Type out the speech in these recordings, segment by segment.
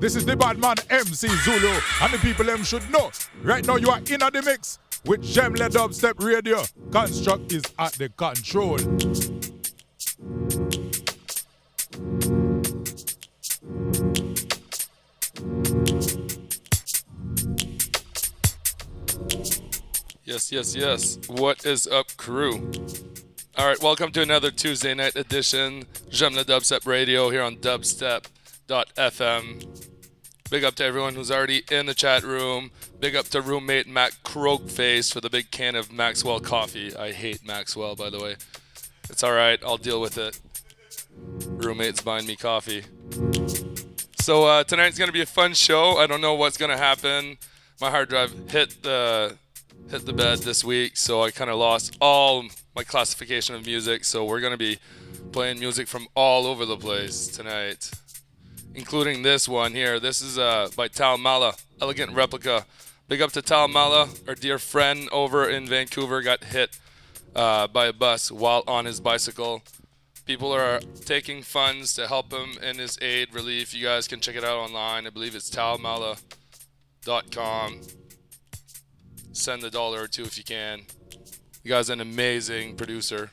This is the bad man MC Zulu, and the people them should know. Right now you are in the mix with JaimeLeDubstep Radio. Construct is at the control. Yes, yes, yes. What is up, crew? All right, welcome to another Tuesday night edition, JaimeLeDubstep Radio here on dubstep.fm. Big up to everyone who's already in the chat room. Big up to roommate Matt Croakface for the big can of Maxwell coffee. I hate Maxwell, by the way. It's all right, I'll deal with it. Roommates buying me coffee. So uh, tonight's gonna be a fun show. I don't know what's gonna happen. My hard drive hit the hit the bed this week, so I kind of lost all my classification of music. So we're gonna be playing music from all over the place tonight, including this one here. This is uh, by Taal Mala, Elegant Replica. Big up to Taal Mala, our dear friend over in Vancouver, got hit uh, by a bus while on his bicycle. People are taking funds to help him in his aid relief. You guys can check it out online. I believe it's taalmala.com send a dollar or two if you can. You guy's an amazing producer.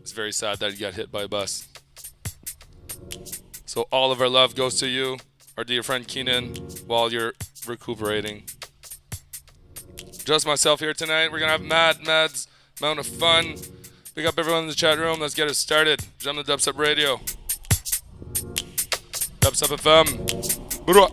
It's very sad that he got hit by a bus. So all of our love goes to you, our dear friend Keenan, while you're recuperating. Just myself here tonight. We're gonna have mad, mad's amount of fun. Pick up everyone in the chat room. Let's get it started. JaimeLeDubstep Radio. Dubstep FM. Bro.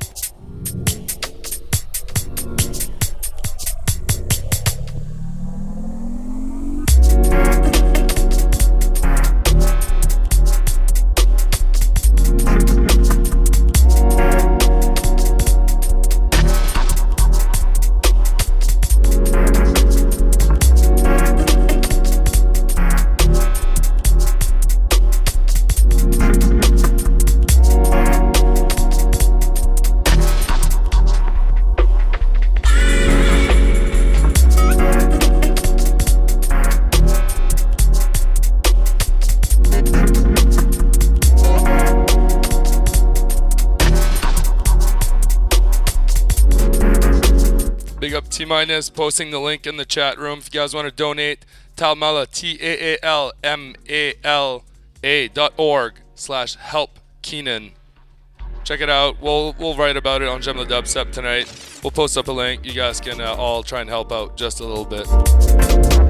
T minus posting the link in the chat room if you guys want to donate. Taalmala T A A L M A L A dot org slash help Keenan. Check it out. We'll we'll write about it on JaimeLeDubstep tonight. We'll post up a link. You guys can uh, all try and help out just a little bit.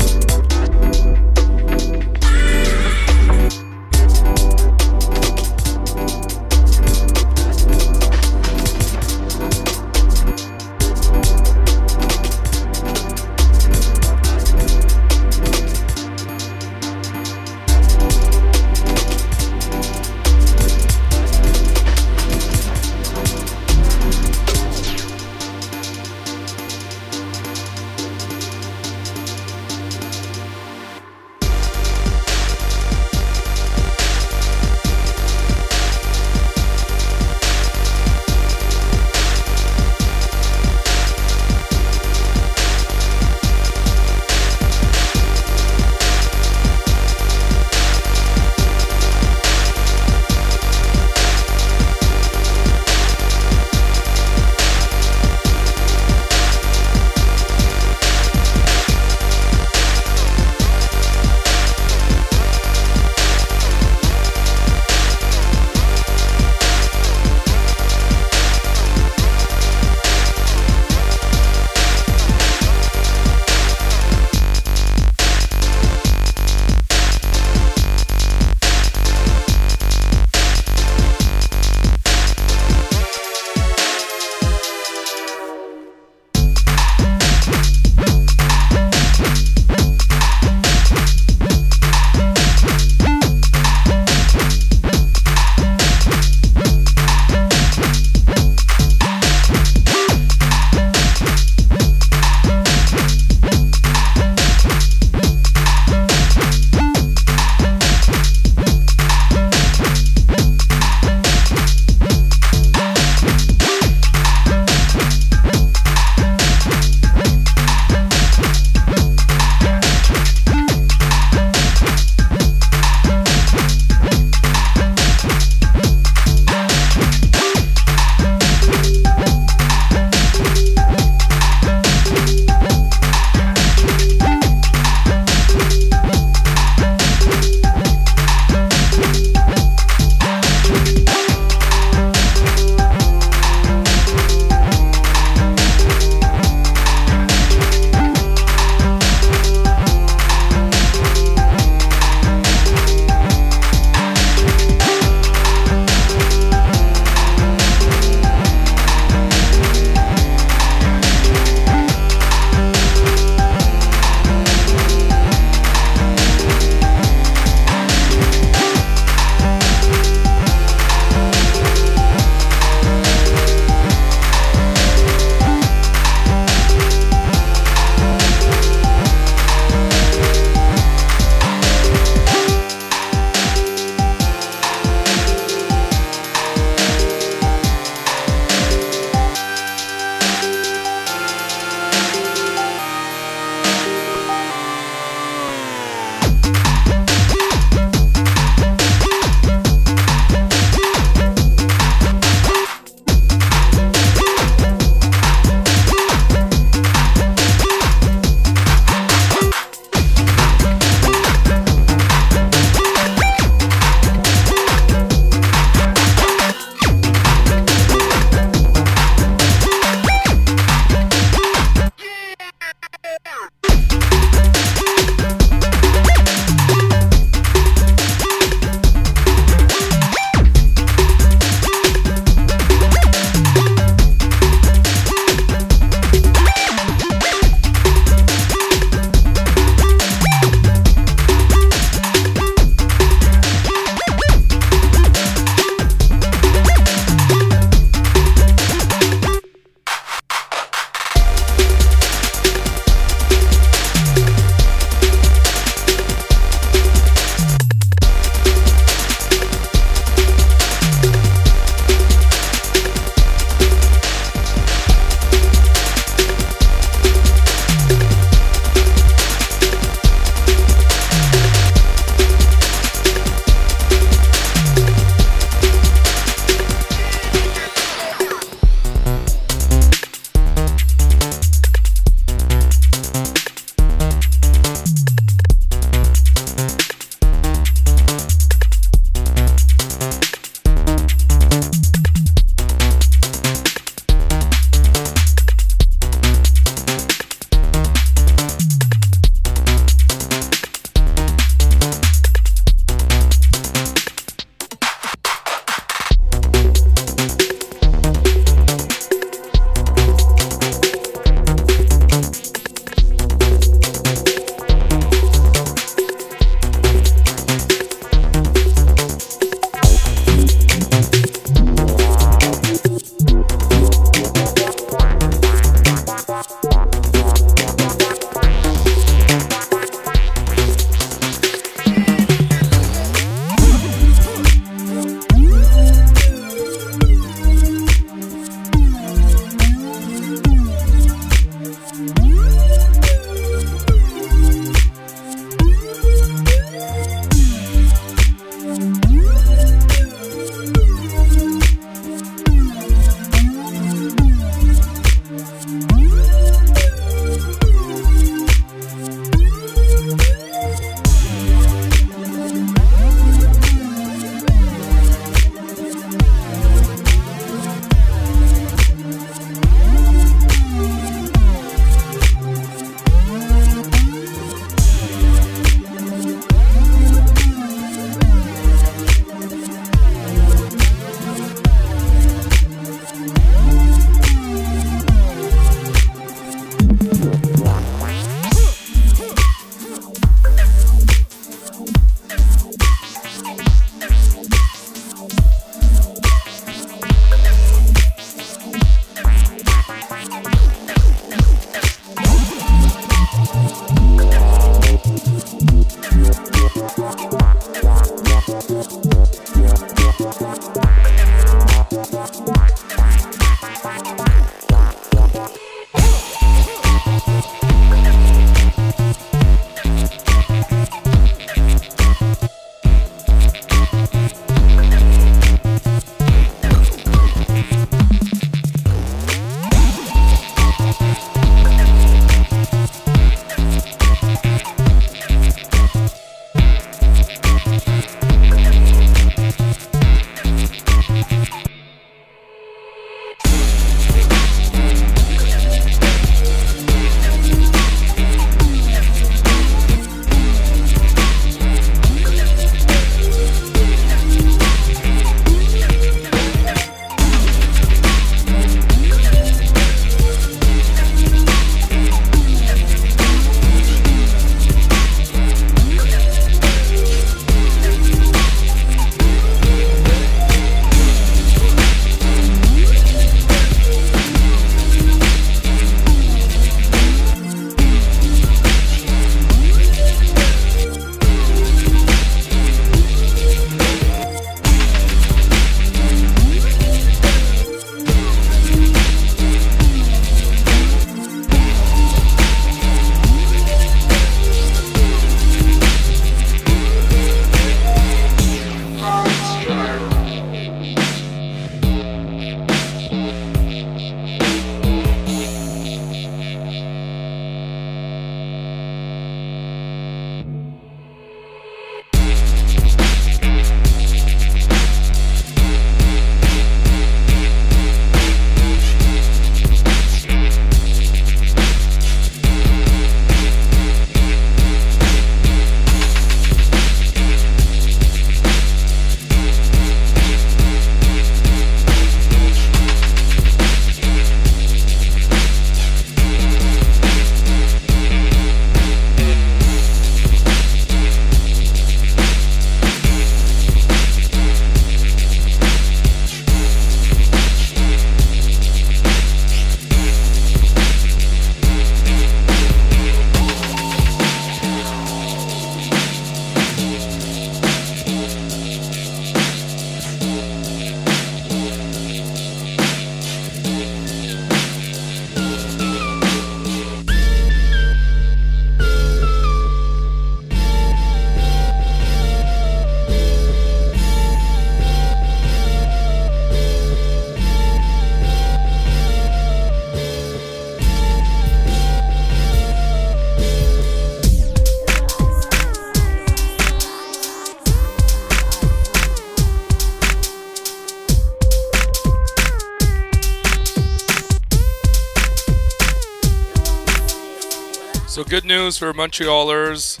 News for Montrealers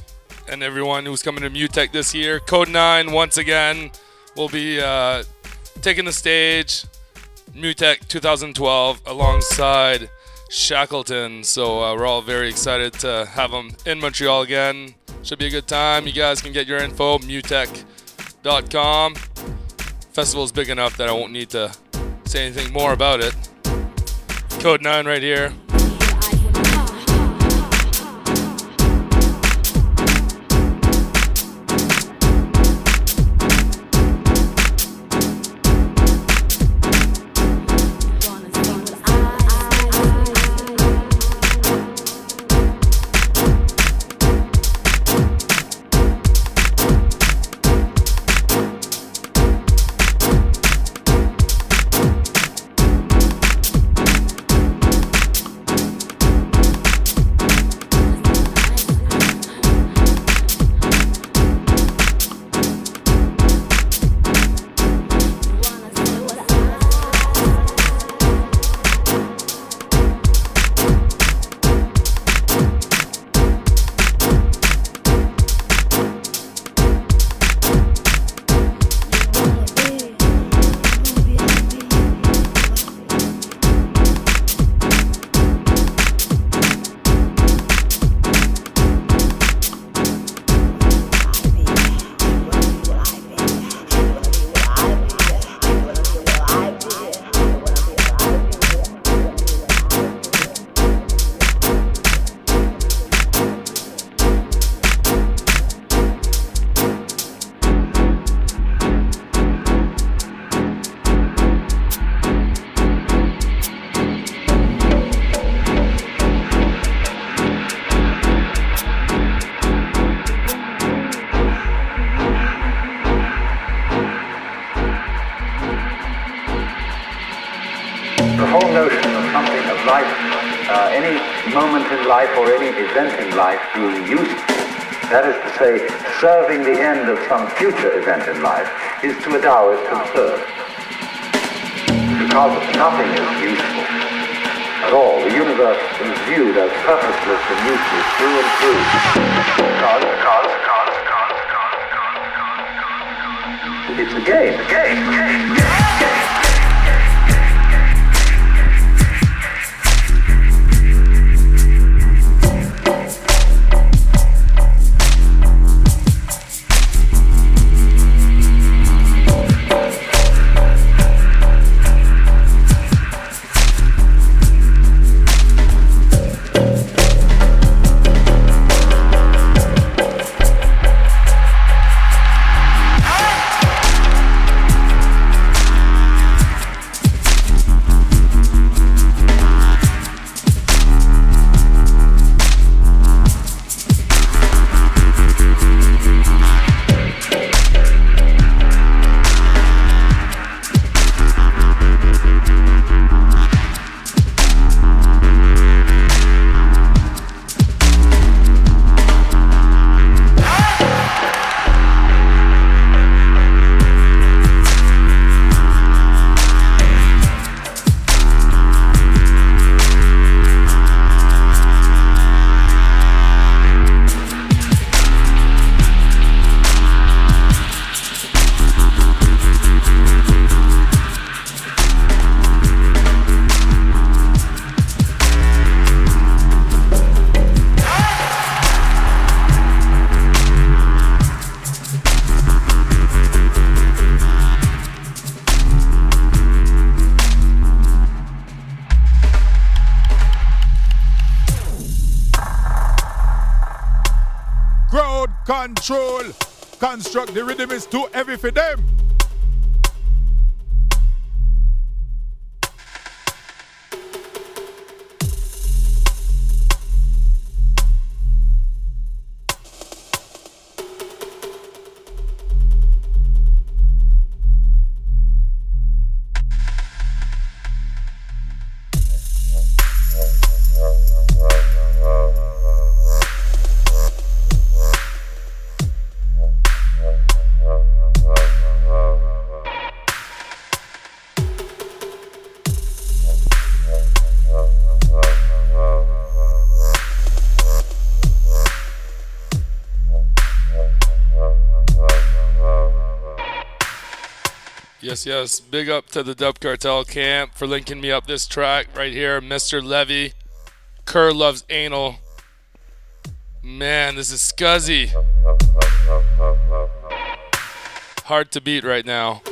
and everyone who's coming to MUTEK this year. Code 9, once again, will be uh, taking the stage. MUTEK 2012 alongside Shackleton. So uh, we're all very excited to have them in Montreal again. Should be a good time. You guys can get your info, mutek.com. Festival is big enough that I won't need to say anything more about it. Code 9 right here. Some future event in life is to a Taoist absurd. Because nothing is useful at all. The universe is viewed as purposeless and useless through and through. Because, because, because, because, because, because, it's a game, a game, a game, a game. Construct. The rhythm is too heavy for them. yes, yes. Big up to the Dub Cartel camp for linking me up this track right here. Mr. Levy, Kerr Loves Anal. Man, this is scuzzy. Hard to beat right now.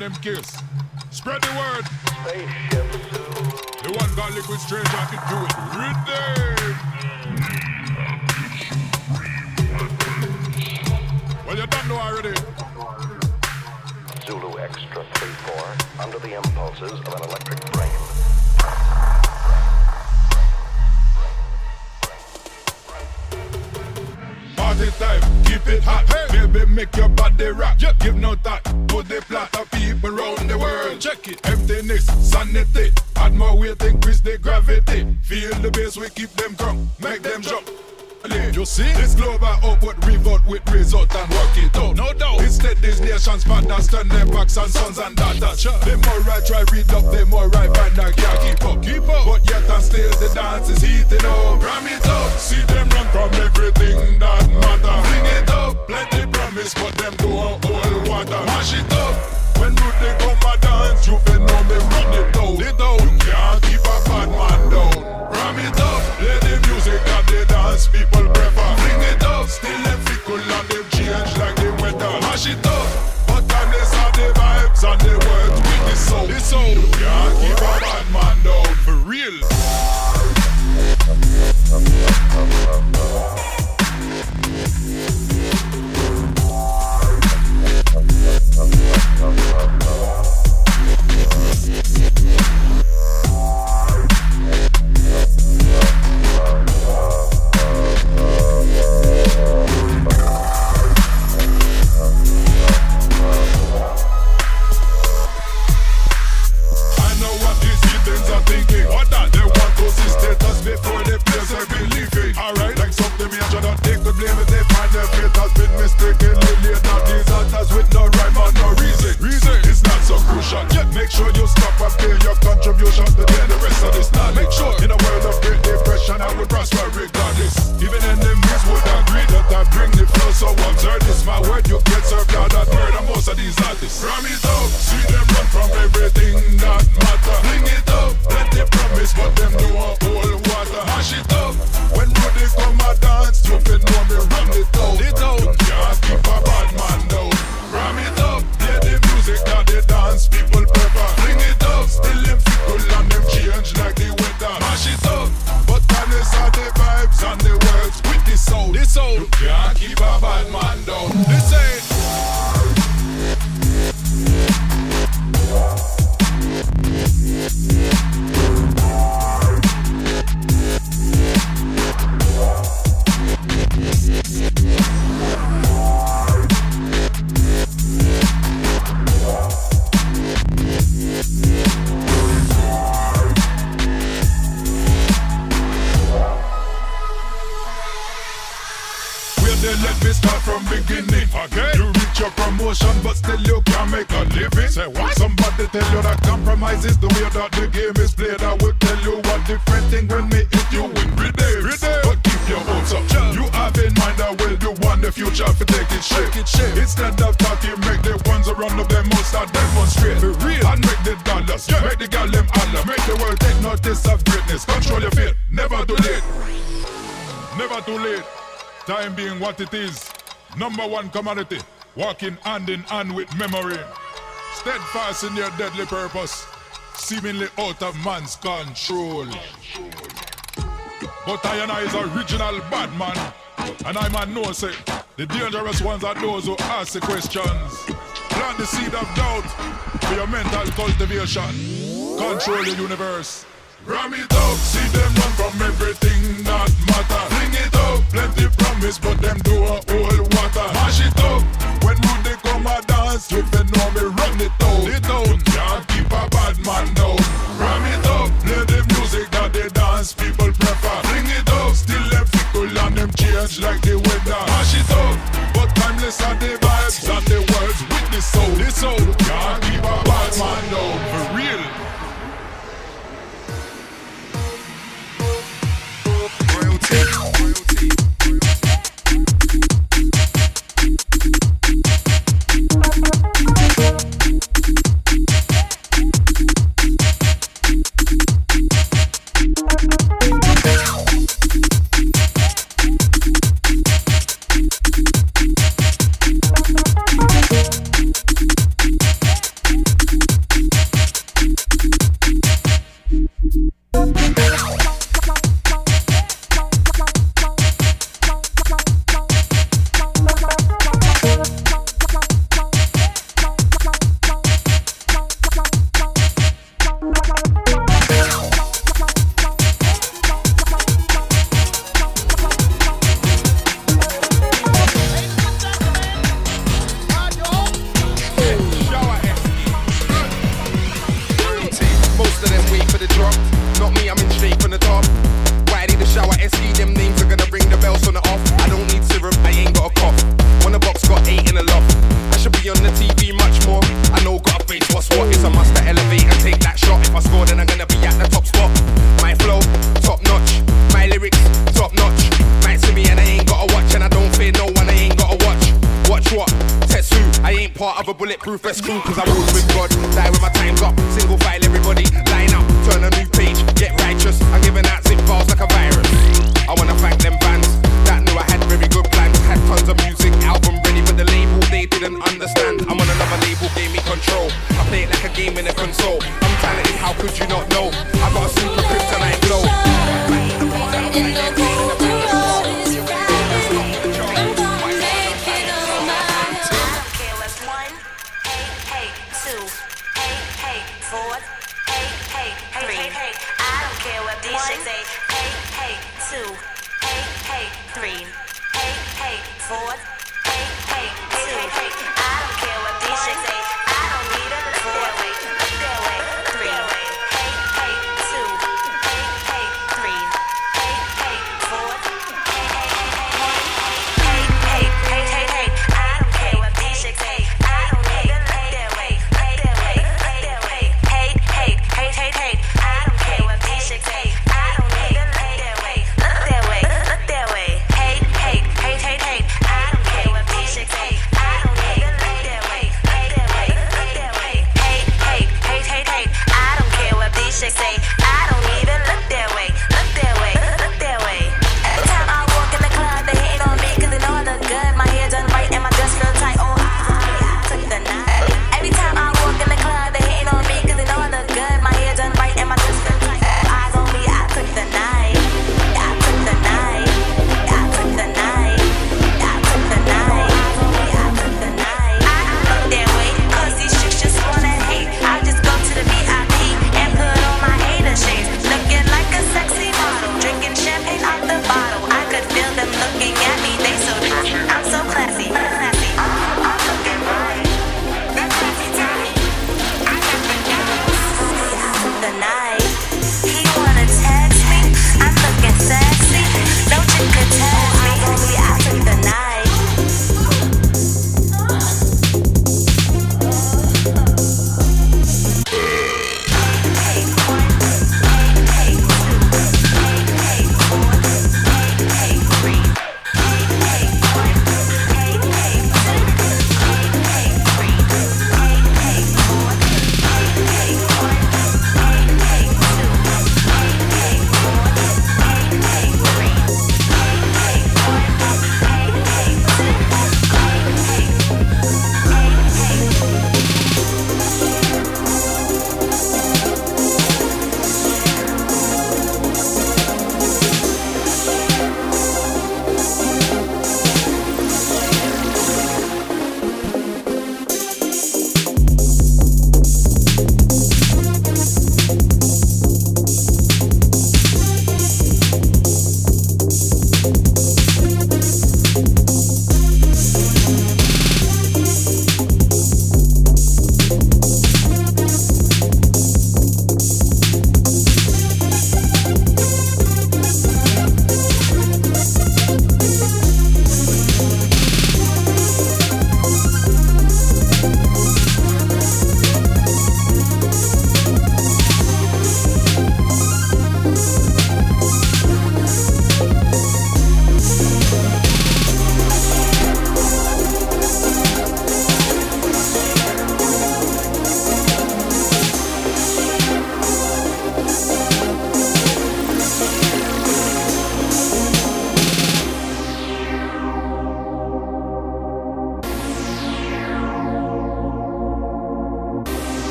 them kids. Number one commodity. Walking hand in hand with memory. Steadfast in your deadly purpose. Seemingly out of man's control. But I and I is original bad man. And I man know say the dangerous ones are those who ask the questions. Plant the seed of doubt for your mental cultivation. Control the universe. Ram it up, see them run from everything that matter. Bring it up, plenty promise, but them do a whole. Mash it up, when mood they come a dance, if they know me run it out. It out, can't keep a bad man down. Ram it up, play the music that they dance, people prefer. Bring it up, still them fickle and them change like be much more. I know got a face, what's what? It's a must to elevate and take that shot. If I score, then I'm gonna be at the top spot. My flow, top notch. My lyrics, top notch. Might see me and I ain't gotta watch. And I don't fear no one, I ain't gotta watch. Watch what? Test who? I ain't part of a bulletproof vest crew Cause I rule with God, die when my time's up Single file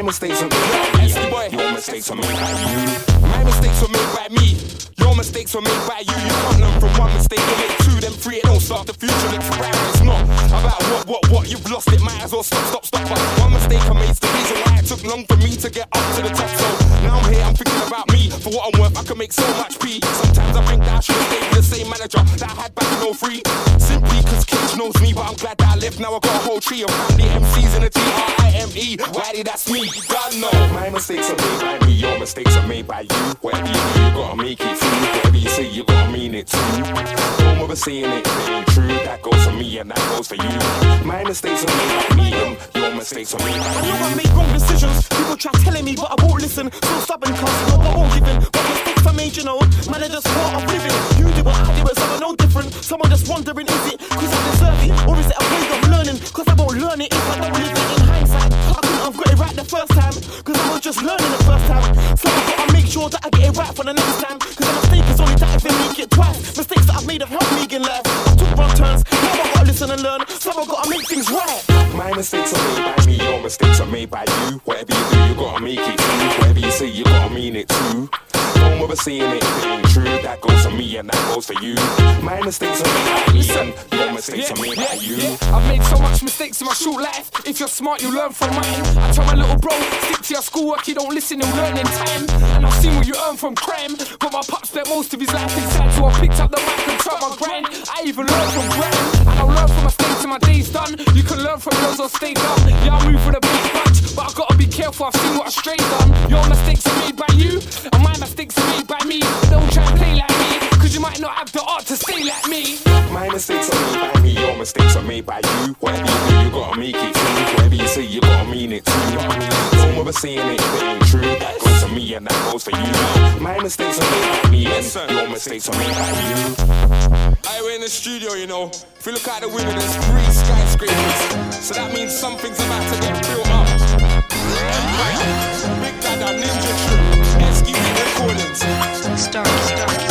My mistakes are made by me, are. My mistakes were made by me. Your mistakes were made by you. You can't learn from one mistake and make two, then three. It don't start the future. Looks bright. It's not about what, what, what you've lost. It might as well stop, stop, stop. But one mistake I made's the reason why it took long for me to get up to the top. So now I'm here. I'm thinking about me. For what I'm worth, I can make so much P. Sometimes I think that I should stayed with the same manager that I had back in 03. Simply cause Cage knows me, but I'm glad that I left. Now I got a whole tree of family MCs in a T-R-I-M-E. Why did that's me? You gotta know. My mistakes are made by me. Your mistakes are made by you. Whatever you do, you gotta make it. Whatever you say, you gotta mean it too. Don't bother saying it ain't true. That goes for me and that goes for you. My mistakes are made by me. And your mistakes are made by I know I you. make wrong decisions. People try telling me, but I won't listen. So stubborn, cause I won't give in. But mistakes I made, you know, man, are just part of living. You do what I do, but some are no different. Some are just wondering, is it cause I deserve it? Or is it a way of learning? Cause I won't learn it if I don't live it in hindsight. I couldn't have got it right the first time. Cause I was just learning the first time. So I gotta make sure that I get it right for the next time. Cause a mistake is only that if I make it twice. Mistakes that I've made have helped me in life. I took wrong turns, now I gotta listen and learn. So I gotta make things right. My mistakes are made by me, your mistakes are made by you. Whatever you do, you gotta make it through. Whatever you say, you gotta mean it too. Bother saying it it ain't true. That goes for me and that goes for you. My mistakes are made by me, and your mistakes are made by you. I've made so much mistakes in my short life. If you're smart, you'll learn from mine. I tell my little bro, stick to your schoolwork, you don't listen, you'll learn in time. And I've seen what you earn from crime. But my pop spent most of his life inside, so I picked up the mic and tried my grind. I even learned from grind. And I'll learn from mistakes in my days done. You can learn from those or stay dumb. Yeah, I move with a big punch, but I gotta be careful, I've seen what I strayed done. Your mistakes are made by you, and my mistakes are made by me. Don't try and play like me, cause you might not have the art to stay like me. My mistakes are made by me, your mistakes are made by you. Whatever you do, you gotta make it through. Whatever you say, you gotta mean it too. Don't bother saying it it ain't true. That goes for me and that goes for you. My mistakes are made by me, and your mistakes are made by you. I we're in the studio, you know. If you look out the window, there's three skyscrapers. So that means something's about to get built up. Right. Big Dada, Ninja Tune, SQE Recordings. Start, start.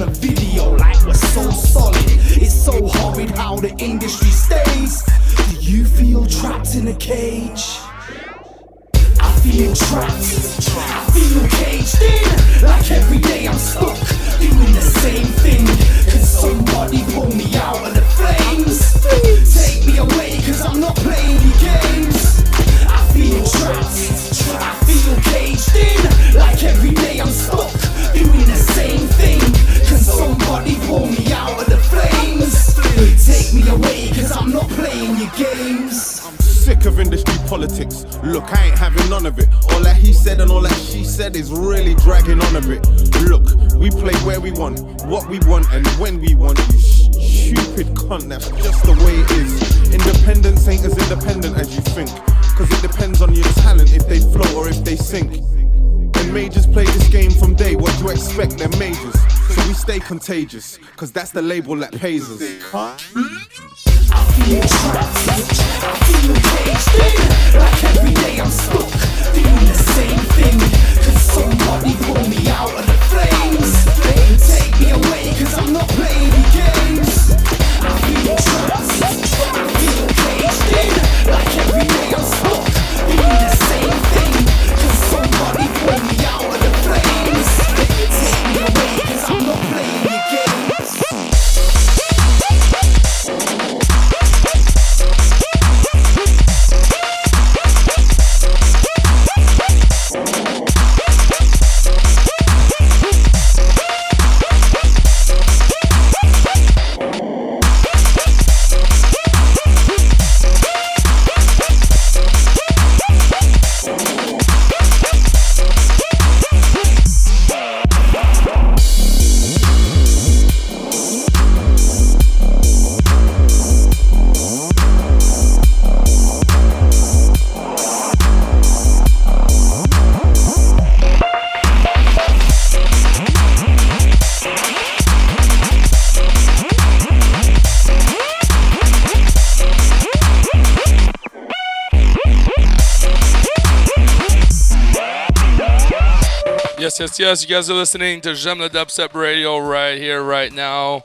Games. I'm said is really dragging on a bit. Look, we play where we want, what we want, and when we want. You stupid cunt, that's just the way it is. Independence ain't as independent as you think. Cause it depends on your talent if they float or if they sink. And majors play this game from day, what you expect? They're majors. So we stay contagious, cause that's the label that pays us. feel trapped, I feel caged in Like every day I'm stuck, somebody pull me out Yes, yes. You guys are listening to le Dubstep Radio right here, right now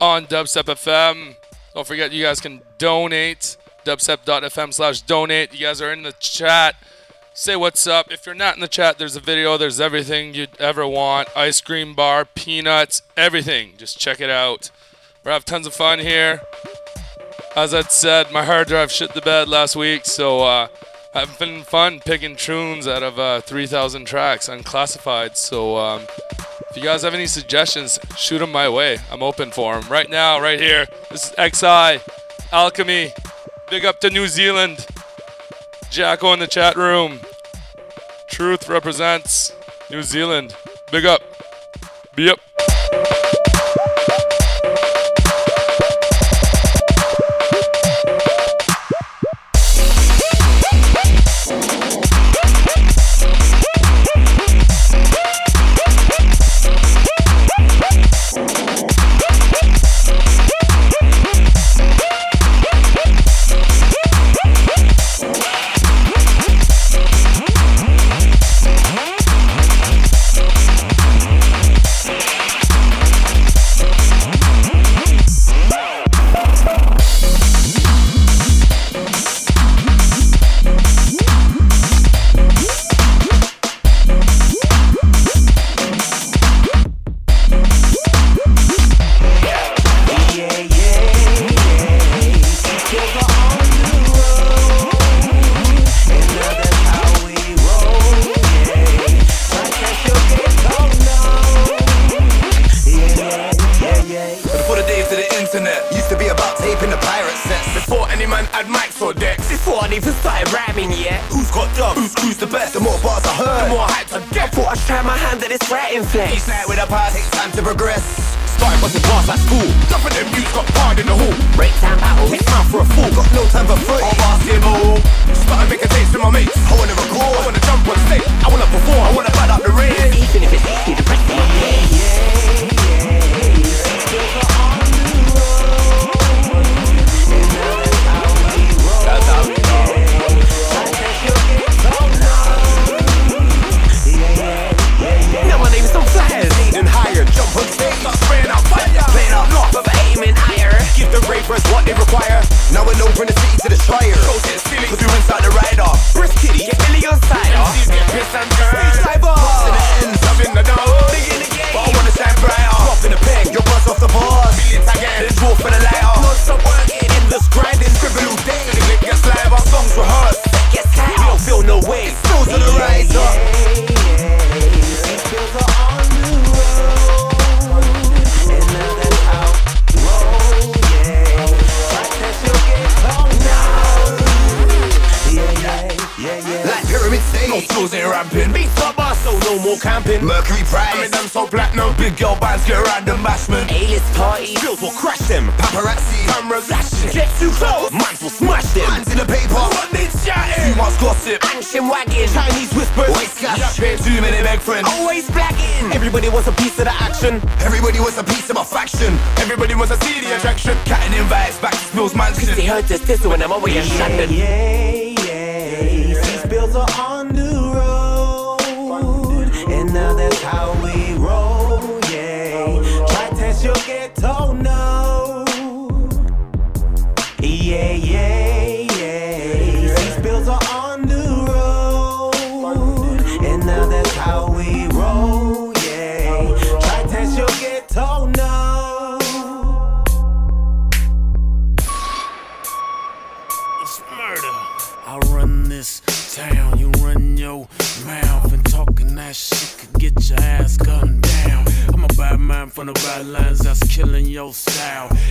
on Dubstep FM. Don't forget, you guys can donate. Dubstep.fm slash donate. You guys are in the chat. Say what's up. If you're not in the chat, there's a video. There's everything you'd ever want ice cream bar, peanuts, everything. Just check it out. We're having tons of fun here. As I said, my hard drive shit the bed last week, so uh, I've been fun picking tunes out of uh, 3,000 tracks unclassified. So um, if you guys have any suggestions, shoot them my way. I'm open for them. Right now, right here, this is XI, Alchemy. Big up to New Zealand. Jacko in the chat room. Truth represents New Zealand. Big up. Be up.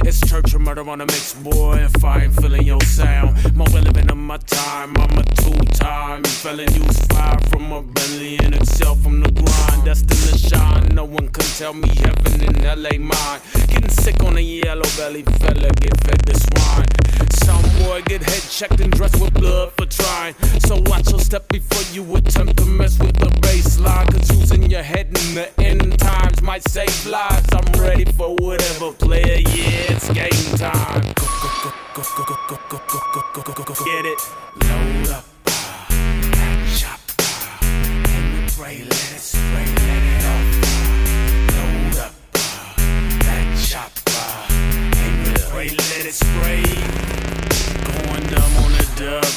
It's church or murder on a mix, boy. If I ain't feeling your sound, more relevant of my time. I'm a two-time felon, use fire from a belly and excel from the grind. Destined to shine, no one can tell me heaven in LA mine. Getting sick on a yellow belly fella, get fed the swine. Some boy get head checked and dressed with blood for trying. So watch your step before you attempt to mess with the baseline. Cause using your head in the end times might save lives. I'm ready for whatever player, yeah, it's game time. Get it? Load up.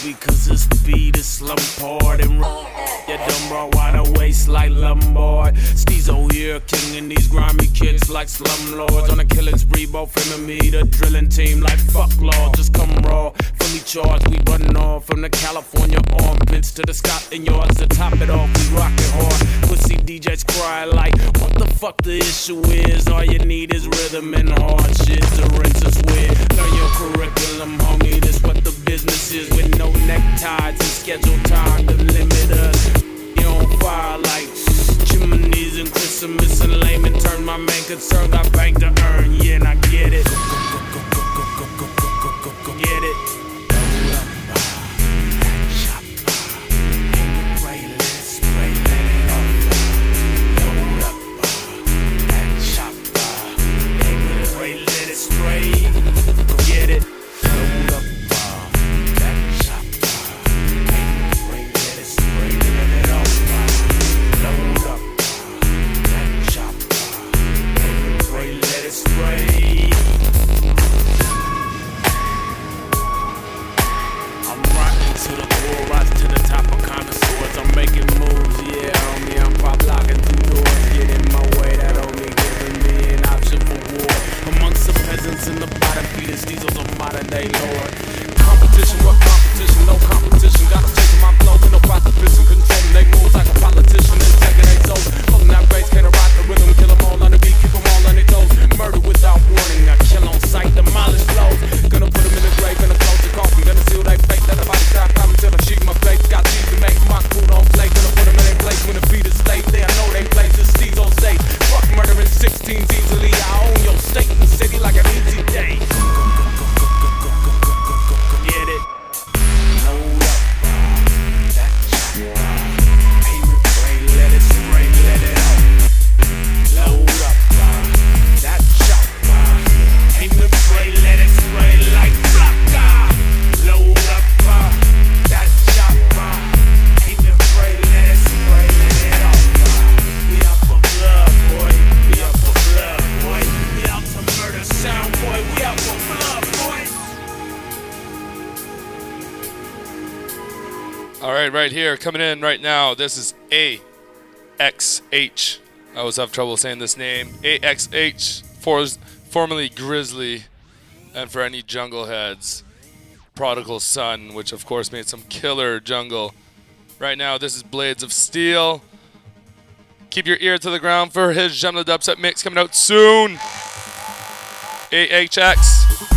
Because this beat is slum part and yeah, dumb bro wide awake like Lombard. Steezo here, king in these grimy kids like slumlords on a killing spree, both him me, the drilling team like fuck law. Just come raw, fully charged, we running off from the California armpits to the Scotland yards to top it off. We rockin' hard. Pussy DJs cry like, what the fuck the issue is? All you need is rhythm and hard shit to rinse us with. Learn your curriculum, homie. This what the business is with no neckties and schedule time to limit us. You on fire like chimneys and Christmas and lame and turn my main concern. Got bank to earn, yeah, and I get it. Get it. Here, coming in right now. This is AXH. I always have trouble saying this name. AXH, for, formerly Grizzly, and for any jungle heads, Prodigal Son, which of course made some killer jungle. Right now, this is Blades of Steel. Keep your ear to the ground for his JaimeLeDubstep mix coming out soon. AHX.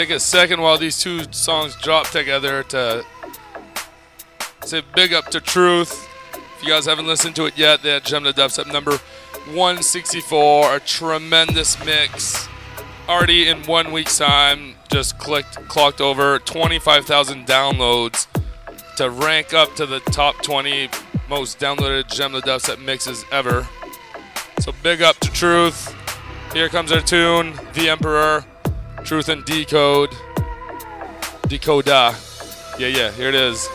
Take a second while these two songs drop together to say big up to Truth. If you guys haven't listened to it yet, they had JaimeLeDubstep number 164, a tremendous mix. Already in one week's time, just clicked, clocked over 25,000 downloads to rank up to the top 20 most downloaded JaimeLeDubstep mixes ever. So big up to Truth. Here comes our tune, The Emperor, Truth and Decode. Decoda. Yeah, yeah, here it is.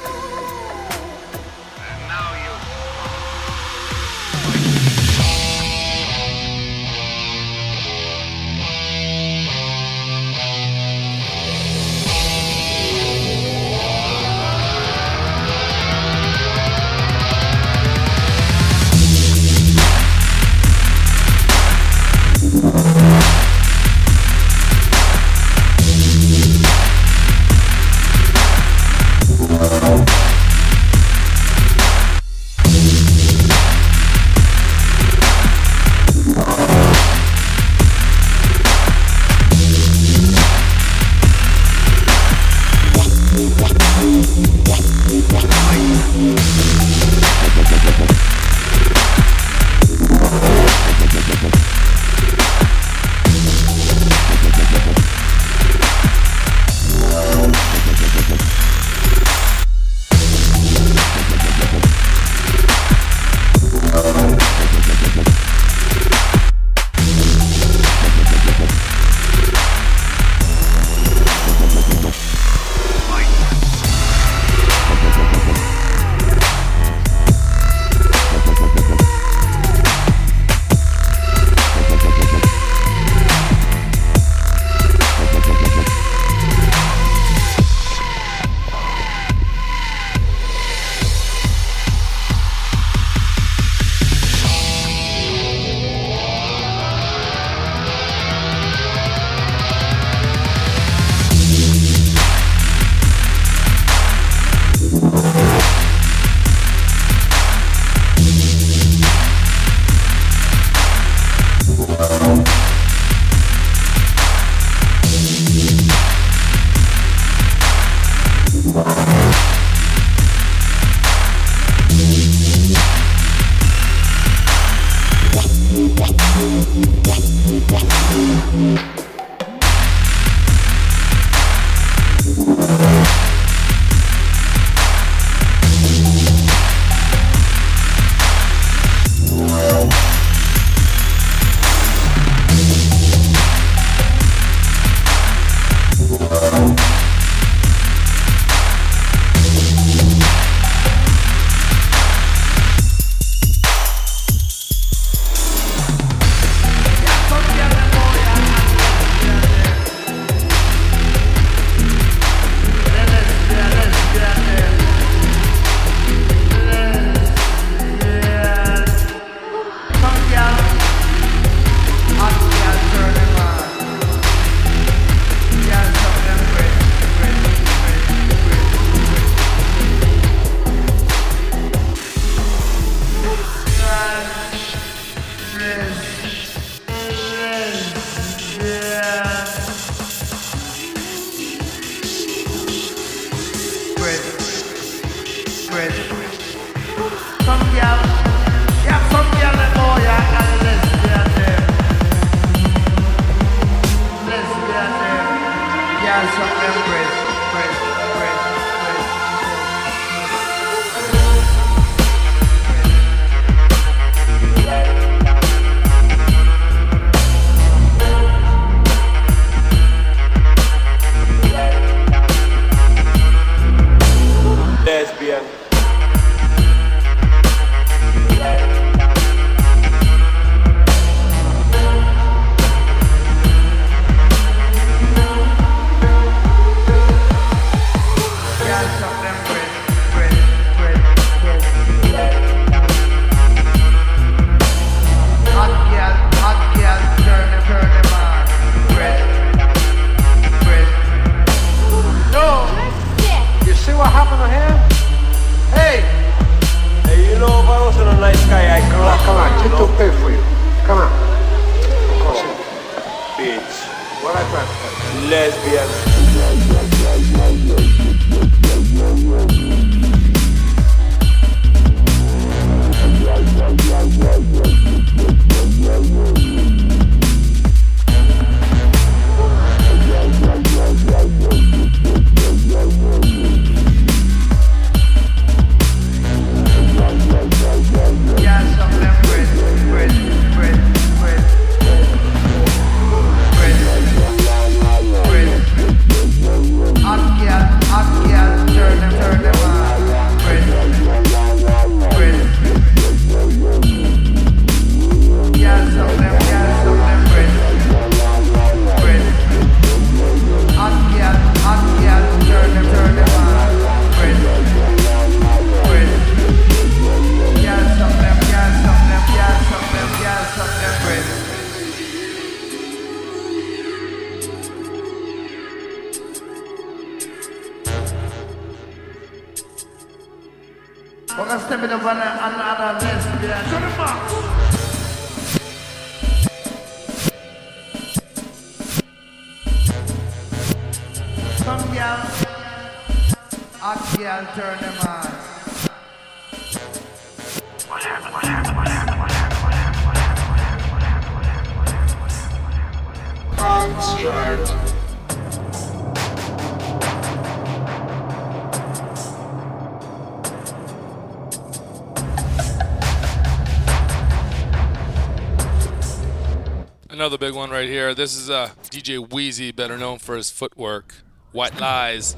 One right here. This is uh, DJ Wheezy, better known for his footwork. White Lies.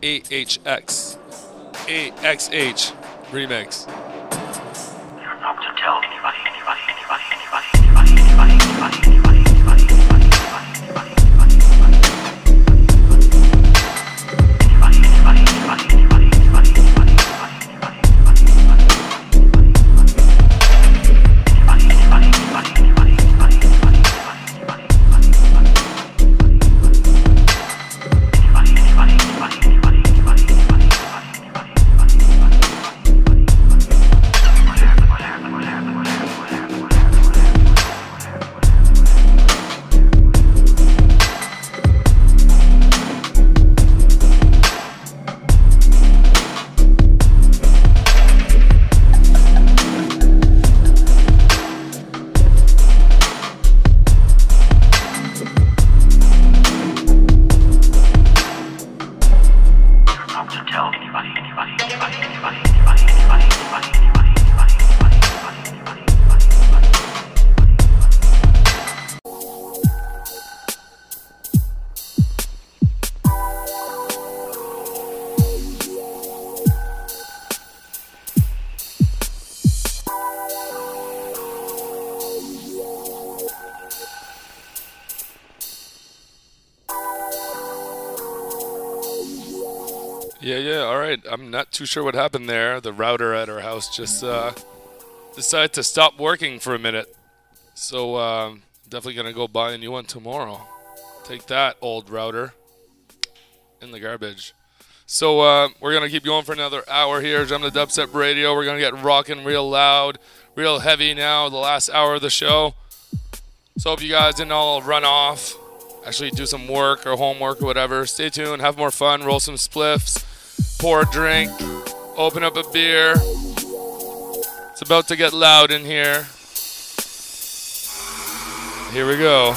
AHX. AXH remix. Yeah, yeah, all right. I'm not too sure what happened there. The router at our house just uh, decided to stop working for a minute. So, um, definitely to go buy a new one tomorrow. Take that, old router. In the garbage. So, uh, we're to keep going for another hour here. Jump to Dubstep Radio. We're to get rocking real loud, real heavy now, the last hour of the show. So, if you guys didn't all run off, actually do some work or homework or whatever, stay tuned, have more fun, roll some spliffs, pour a drink, open up a beer. It's about to get loud in here. Here we go.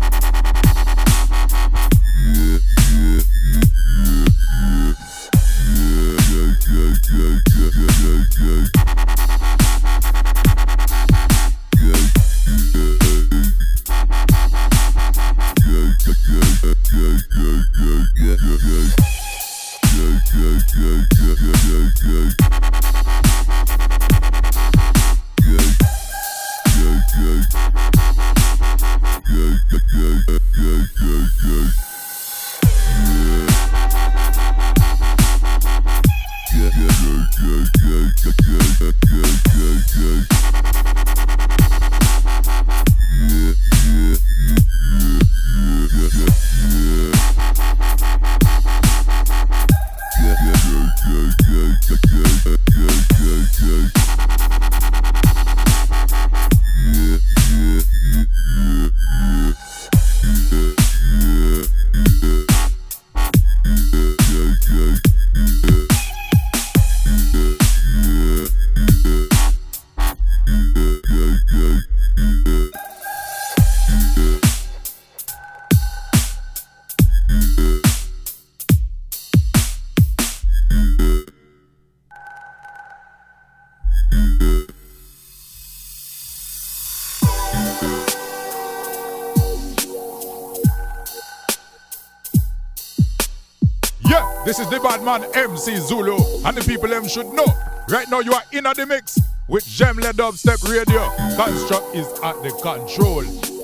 MC Zulu, and the people them should know. Right now you are in the mix with JaimeLeDubstep Radio. Construct is at the control.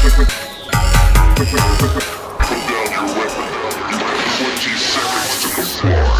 Put down your Thank you. have 20 seconds to comply.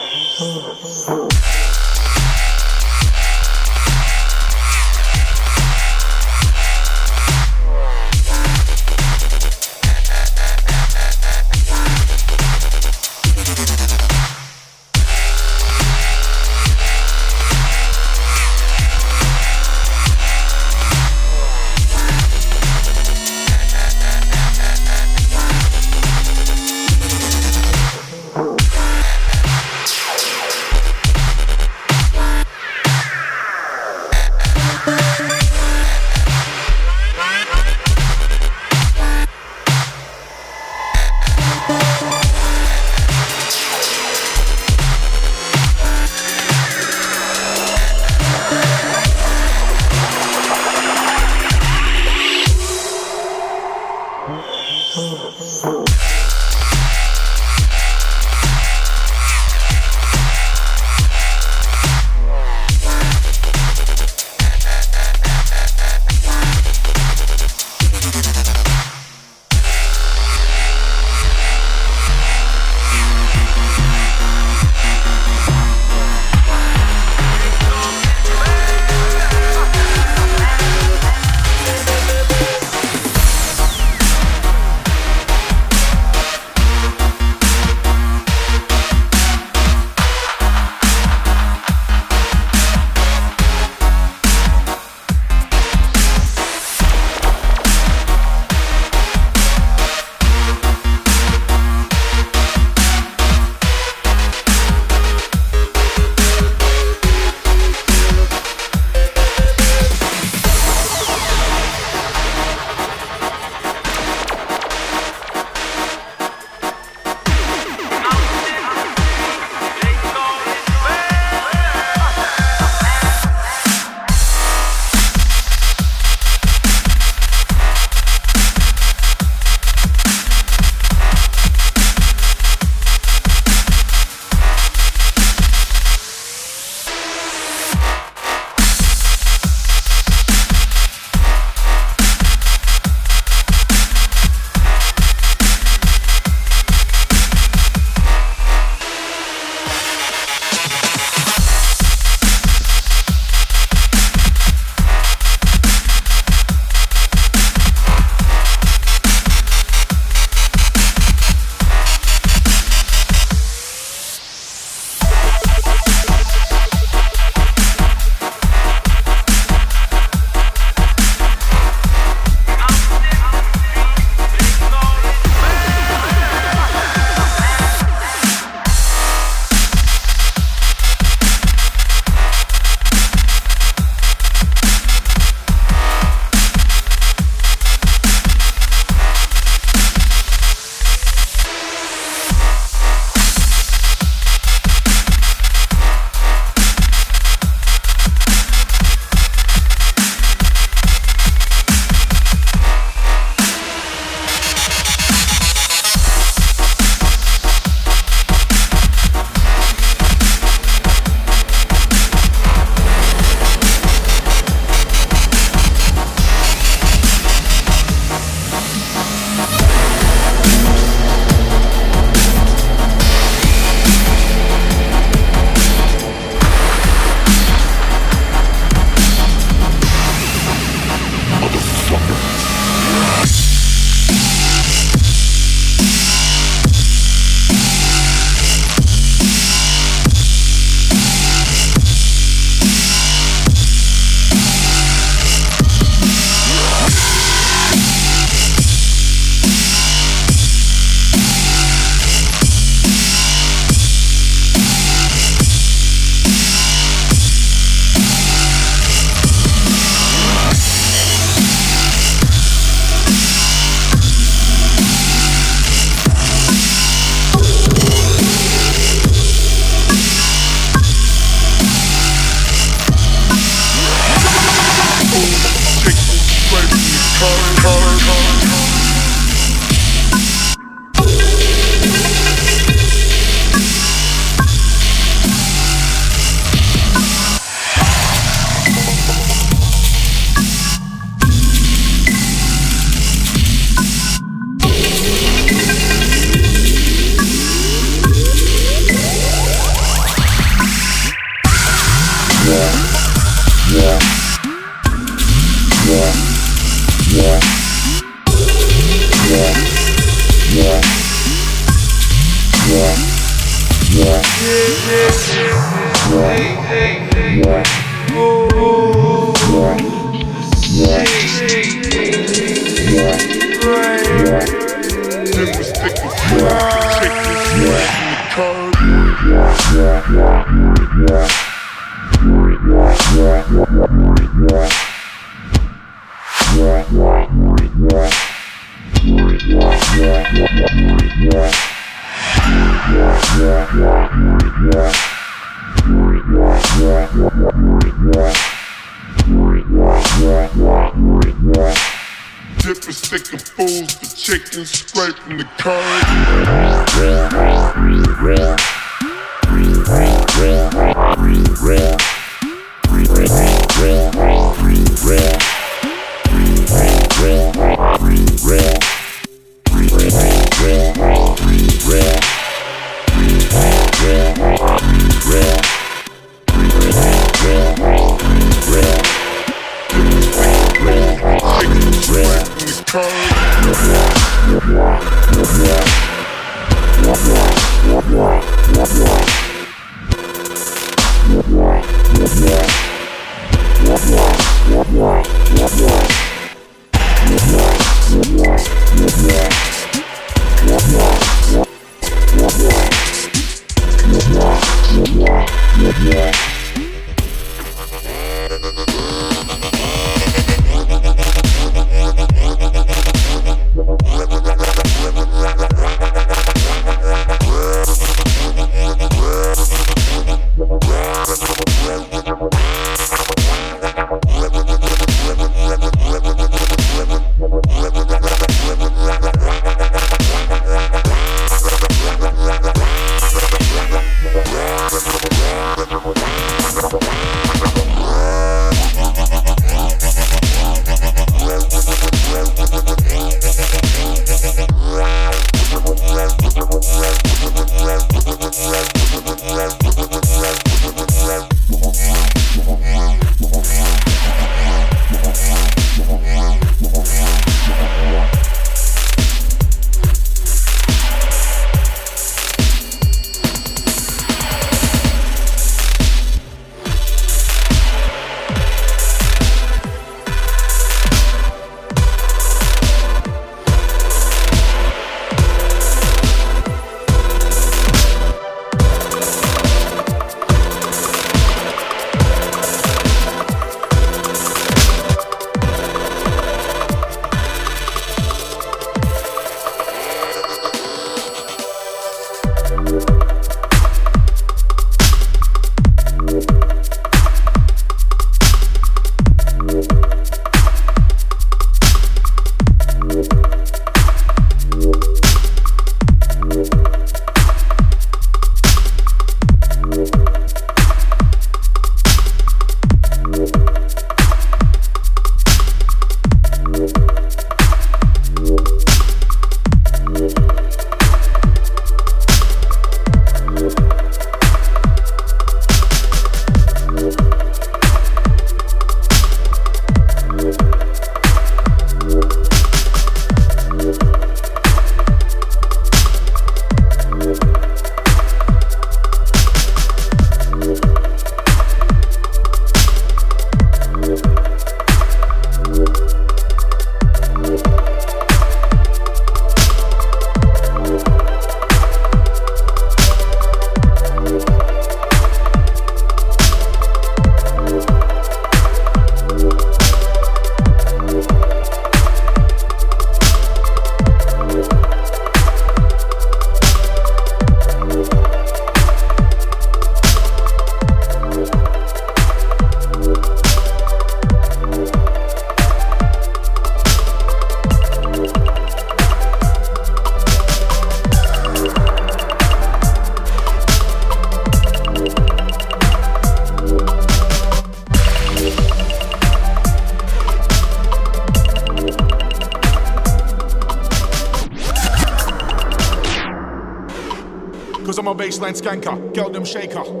Baseline skanker. Girl, them shaker.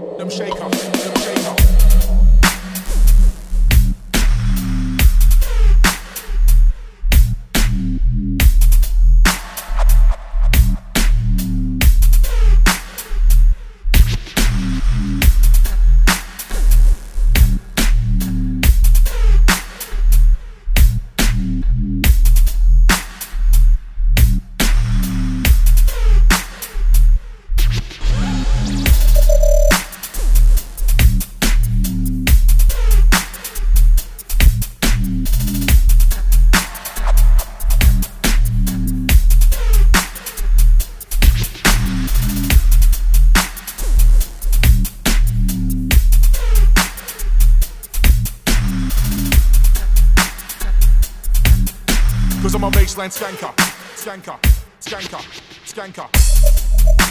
Baseline skanker, skanker, skanker, skanker.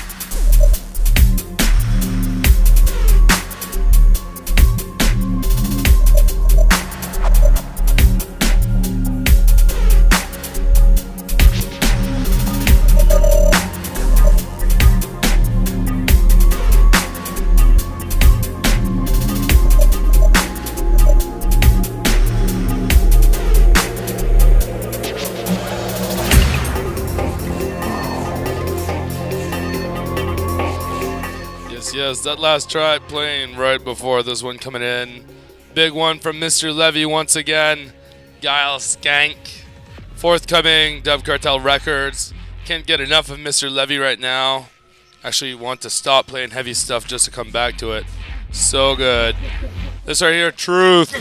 Yes, that last track playing right before this one coming in. Big one from Mr. Levy once again. Guile Skank. Forthcoming Dub Cartel Records. Can't get enough of Mr. Levy right now. Actually, want to stop playing heavy stuff just to come back to it. So good. This right here, Truth.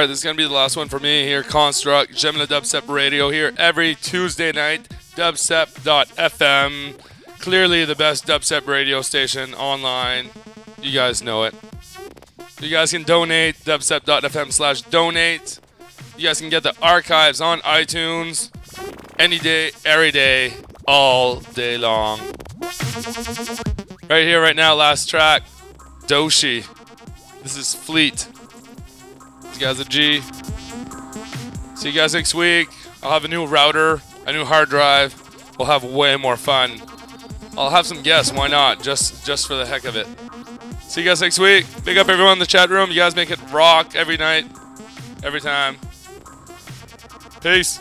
Right, this is going to be the last one for me here. Construct, JaimeLeDubstep Radio here every Tuesday night. Dubstep.fm. Clearly the best dubstep radio station online. You guys know it. You guys can donate. Dubstep.fm slash donate. You guys can get the archives on iTunes any day, every day, all day long. Right here, right now, last track Doshi. This is Fleet. You guys a G. See you guys next week. I'll have a new router, a new hard drive. We'll have way more fun. I'll have some guests. Why not? Just just for the heck of it. See you guys next week. Big up everyone in the chat room. You guys make it rock every night, every time. Peace.